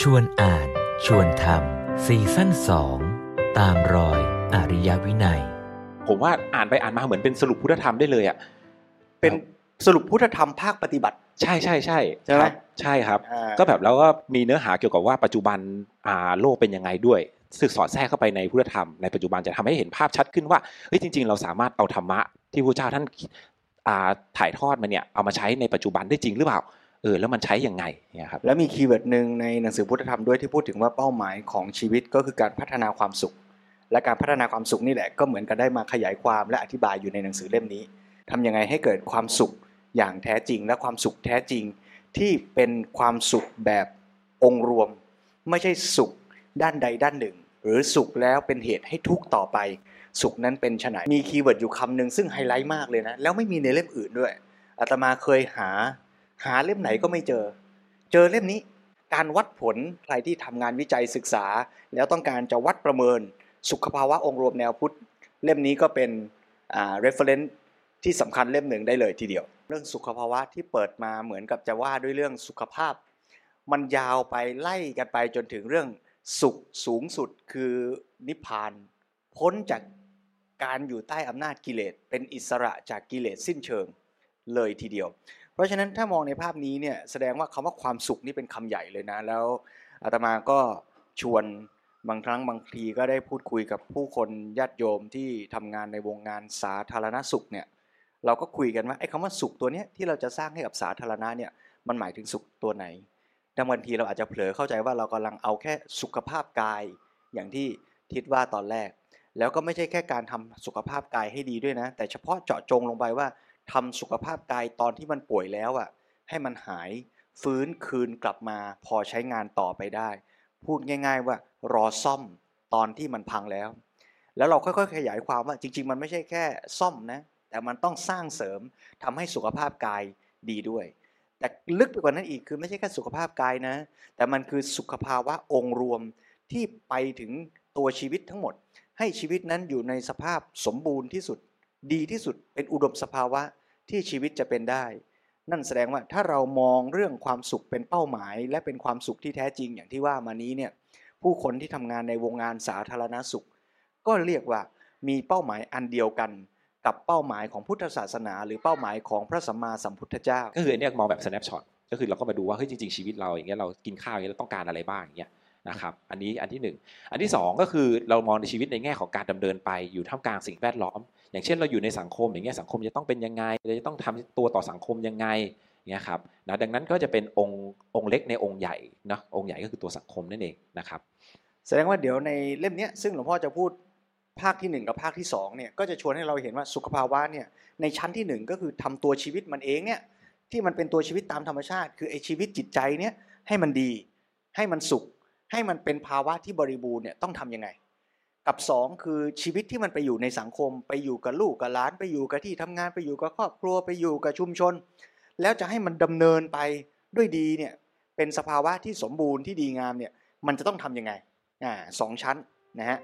ชวนอ่าน ชวนทำซีซั่นสองตามรอยอริยวินัย ผมว่าอ่านไปอ่านมาเหมือนเป็นสรุปพุทธธรรมได้เลยอะเป็นสรุปพุทธธรรมภาคปฏิบัติ ใช่ใช่ใช่ใช่ไหมครับใช่ครับอ่าก็แบบแล้วก็มีเนื้อหาเกี่ยวกับว่าปัจจุบันอ่าโลกเป็นยังไงด้วยสึกสอดแทรกเข้าไปในพุทธธรรมในปัจจุบันจะทำให้เห็นภาพชัดขึ้นว่าเฮ้ยจริง ๆ เราสามารถเอาธรรมะที่พระเจ้าท่านอ่าถ่ายทอดมาเนี่ยเอามาใช้ในปัจจุบันได้จริงหรือเปล่า เออแล้วมันใช้ยังไงเนี่ยครับแล้วมี keyword หนึ่งในหนังสือพุทธธรรมด้วยที่พูดถึงว่าเป้าหมายของชีวิตก็คือการพัฒนาความสุข และการพัฒนาความสุขนี่แหละก็เหมือนกับได้มาขยายความและอธิบายอยู่ในหนังสือเล่มนี้ทำยังไงให้เกิดความสุขอย่างแท้จริง และความสุขแท้จริง ที่เป็นความสุขแบบองค์รวม ไม่ใช่สุขด้านใดด้านหนึ่ง หรือสุขแล้วเป็นเหตุให้ทุกข์ต่อไป สุขนั้นเป็นไฉนมี keyword อยู่คำหนึ่งซึ่งไฮไลท์มากเลยนะแล้วไม่มีในเล่มอื่นด้วยอาตมาเคยหา หาเล่มไหนก็ไม่เจอ เจอเล่มนี้ การวัดผลใครที่ทำงานวิจัยศึกษา แล้วต้องการจะวัดประเมินสุขภาวะองค์รวมแนวพุทธเล่มนี้ก็เป็นอ่า reference ที่สำคัญเล่มหนึ่งได้เลยทีเดียว เรื่องสุขภาวะที่เปิดมาเหมือนกับจะว่าด้วยเรื่องสุขภาพ มันยาวไปไล่กันไปจนถึงเรื่องสุขสูงสุดคือนิพพาน พ้นจากการอยู่ใต้อำนาจกิเลสเป็นอิสระจากกิเลสสิ้นเชิงเลยทีเดียว เพราะฉะนั้นถ้ามองในภาพนี้เนี่ยแสดงว่าคำว่าความสุขนี่เป็นคำใหญ่เลยนะ แล้วอาตมาก็ชวนบางครั้งบางทีก็ได้พูดคุยกับผู้คนญาติโยมที่ทำงานในวงงานสาธารณสุขเนี่ยเราก็คุยกันว่าไอ้คำว่าสุขตัวเนี้ยที่เราจะสร้างให้กับสาธารณะเนี่ยมันหมายถึงสุขตัวไหนดังบางทีเราอาจจะเผลอเข้าใจว่าเรากำลังเอาแค่สุขภาพกาย อย่างที่ทิดว่าตอนแรก แล้วก็ไม่ใช่แค่การทำสุขภาพกายให้ดีด้วยนะ แต่เฉพาะเจาะจงลงไปว่า ทำสุขภาพกายตอนที่มันป่วยแล้วอะให้มันหายฟื้นคืนกลับมาพอใช้งานต่อไปได้ พูดง่าย ๆ ว่ารอซ่อมตอนที่มันพังแล้ว แล้วเราค่อยๆ ขยายความว่าจริง ๆ มันไม่ใช่แค่ซ่อมนะ แต่มันต้องสร้างเสริมทำให้สุขภาพกายดีด้วย แต่ลึกไปกว่านั้นอีกคือไม่ใช่แค่สุขภาพกายนะ แต่มันคือสุขภาวะองค์รวมที่ไปถึงตัวชีวิตทั้งหมด ให้ชีวิตนั้นอยู่ในสภาพสมบูรณ์ที่สุด ดีที่สุดเป็นอุดมสภาวะที่ชีวิตจะเป็นได้ นั่นแสดงว่าถ้าเรามองเรื่องความสุขเป็นเป้าหมาย และเป็นความสุขที่แท้จริงอย่างที่ว่ามานี้เนี่ยผู้คนที่ทำงานในวงงานสาธารณสุข ก็เรียกว่ามีเป้าหมายอันเดียวกันกับเป้าหมายของพุทธศาสนา หรือเป้าหมายของพระสัมมาสัมพุทธเจ้า ก็คืออันเนี้ยมองแบบ snapshot ก็คือเราก็มาดูว่าเฮ้ยจริงๆชีวิตเราอย่างเงี้ยเรากินข้าวอย่างเงี้ยเราต้องการอะไรบ้างอย่างเงี้ย นะครับ อันนี้อันที่หนึ่งอันที่สองก็คือเรามองในชีวิตในแง่ของการดำเนินไปอยู่ท่ามกลางสิ่งแวดล้อม อย่างเช่นเราอยู่ในสังคมอย่างเงี้ยสังคมจะต้องเป็นยังไงเราจะต้องทำตัวต่อสังคมยังไงเงี้ยครับนะดังนั้นก็จะเป็นองค์องค์เล็กในองค์ใหญ่เนาะองค์ใหญ่ก็คือตัวสังคมนั่นเองนะครับ แสดงว่าเดี๋ยวในเล่มเนี้ยซึ่งหลวงพ่อจะพูดภาคที่ 1 กับภาคที่2เนี่ยก็จะชวนให้เราเห็นว่าสุขภาวะเนี่ยในชั้นที่ 1 ก็คือทำตัวชีวิตมันเองเนี่ยที่มันเป็นตัวชีวิตตามธรรมชาติ คือไอชีวิตจิตใจเนี่ยให้มันดีให้มันสุข ให้มันเป็นภาวะที่บริบูรณ์เนี่ยต้องทำยังไง กับ 2 คือชีวิตที่มันไปอยู่ในสังคม ไปอยู่กับลูกกับหลาน ไปอยู่กับที่ทำงานไปอยู่กับครอบครัวไปอยู่กับชุมชน แล้วจะให้มันดำเนินไปด้วยดีเนี่ยเป็นสภาวะที่สมบูรณ์ที่ดีงามเนี่ยมันจะต้องทำยังไงอ่าสองชั้นนะฮะ